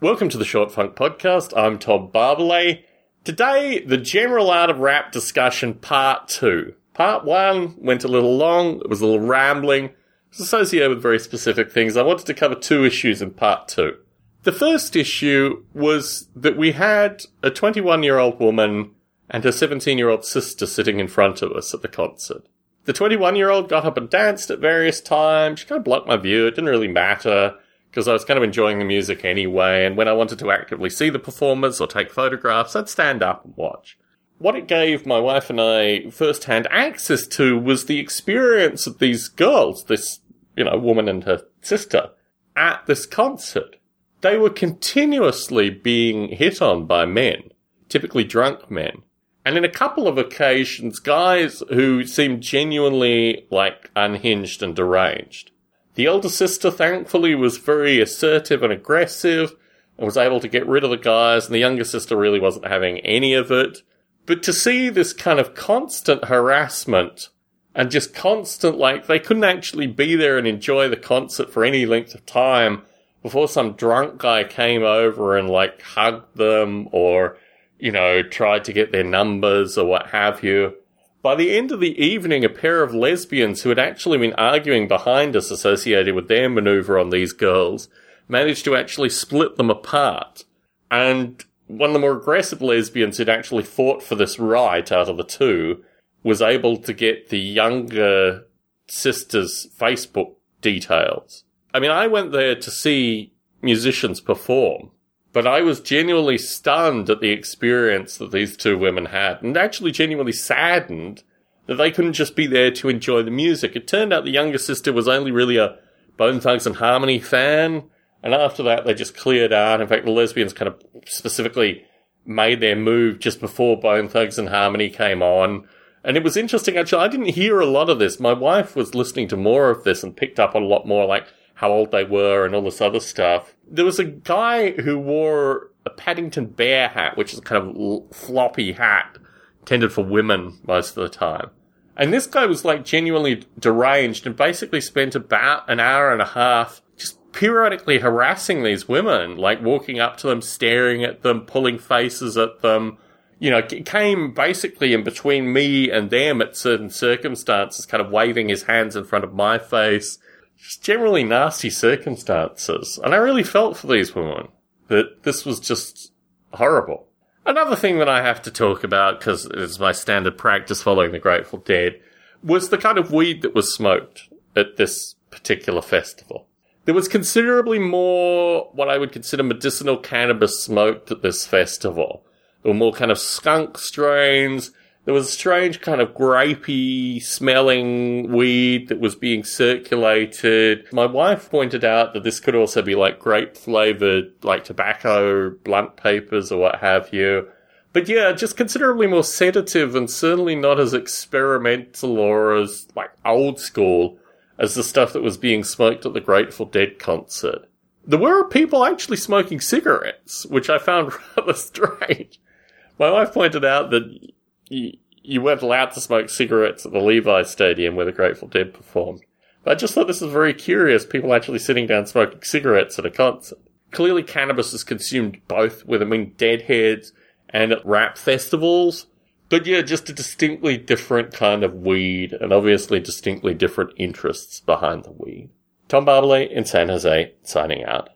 Welcome to the Short Funk Podcast. I'm Tom Barbalet. Today, the general art of rap discussion part two. Part one went a little long, it was a little rambling, it was associated with very specific things. I wanted to cover two issues in part two. The first issue was that we had a 21 year old woman and her 17 year old sister sitting in front of us at the concert. The 21 year old got up and danced at various times. She kind of blocked my view. It didn't really matter because I was kind of enjoying the music anyway. And when I wanted to actively see the performers or take photographs, I'd stand up and watch. What it gave my wife and I first-hand access to was the experience of these girls, this, you know, woman and her sister, at this concert. They were continuously being hit on by men, typically drunk men. And in a couple of occasions, guys who seemed genuinely like unhinged and deranged. The older sister, thankfully, was very assertive and aggressive and was able to get rid of the guys, and the younger sister really wasn't having any of it. But to see this kind of constant harassment and just constant, like, they couldn't actually be there and enjoy the concert for any length of time before some drunk guy came over and, like, hugged them or, you know, tried to get their numbers or what have you. By the end of the evening, a pair of lesbians who had actually been arguing behind us associated with their maneuver on these girls managed to actually split them apart. And one of the more aggressive lesbians who'd actually fought for this right out of the two was able to get the younger sister's Facebook details. I mean, I went there to see musicians perform, but I was genuinely stunned at the experience that these two women had, and actually genuinely saddened that they couldn't just be there to enjoy the music. It turned out the younger sister was only really a Bone Thugs-n-Harmony fan, and after that they just cleared out. In fact, the lesbians kind of specifically made their move just before Bone Thugs-n-Harmony came on. And it was interesting, actually, I didn't hear a lot of this. My wife was listening to more of this and picked up a lot more, like, how old they were and all this other stuff. There was a guy who wore a Paddington Bear hat, which is a kind of floppy hat intended for women most of the time. And this guy was like genuinely deranged and basically spent about an hour and a half just periodically harassing these women, like walking up to them, staring at them, pulling faces at them. You know, came basically in between me and them at certain circumstances, kind of waving his hands in front of my face just generally nasty circumstances. And I really felt for these women that this was just horrible. Another thing that I have to talk about, because it's my standard practice following the Grateful Dead, was the kind of weed that was smoked at this particular festival. There was considerably more what I would consider medicinal cannabis smoked at this festival. There were more kind of skunk strains, there was a strange kind of grapey smelling weed that was being circulated. My wife pointed out that this could also be like grape flavored, like tobacco, blunt papers or what have you. But yeah, just considerably more sedative and certainly not as experimental or as like old school as the stuff that was being smoked at the Grateful Dead concert. There were people actually smoking cigarettes, which I found rather strange. My wife pointed out that you, weren't allowed to smoke cigarettes at the Levi Stadium where the Grateful Dead performed. But I just thought this was very curious, people actually sitting down smoking cigarettes at a concert. Clearly cannabis is consumed both with, I mean, deadheads and at rap festivals. But yeah, just a distinctly different kind of weed, and obviously distinctly different interests behind the weed. Tom Barbalet in San Jose, signing out.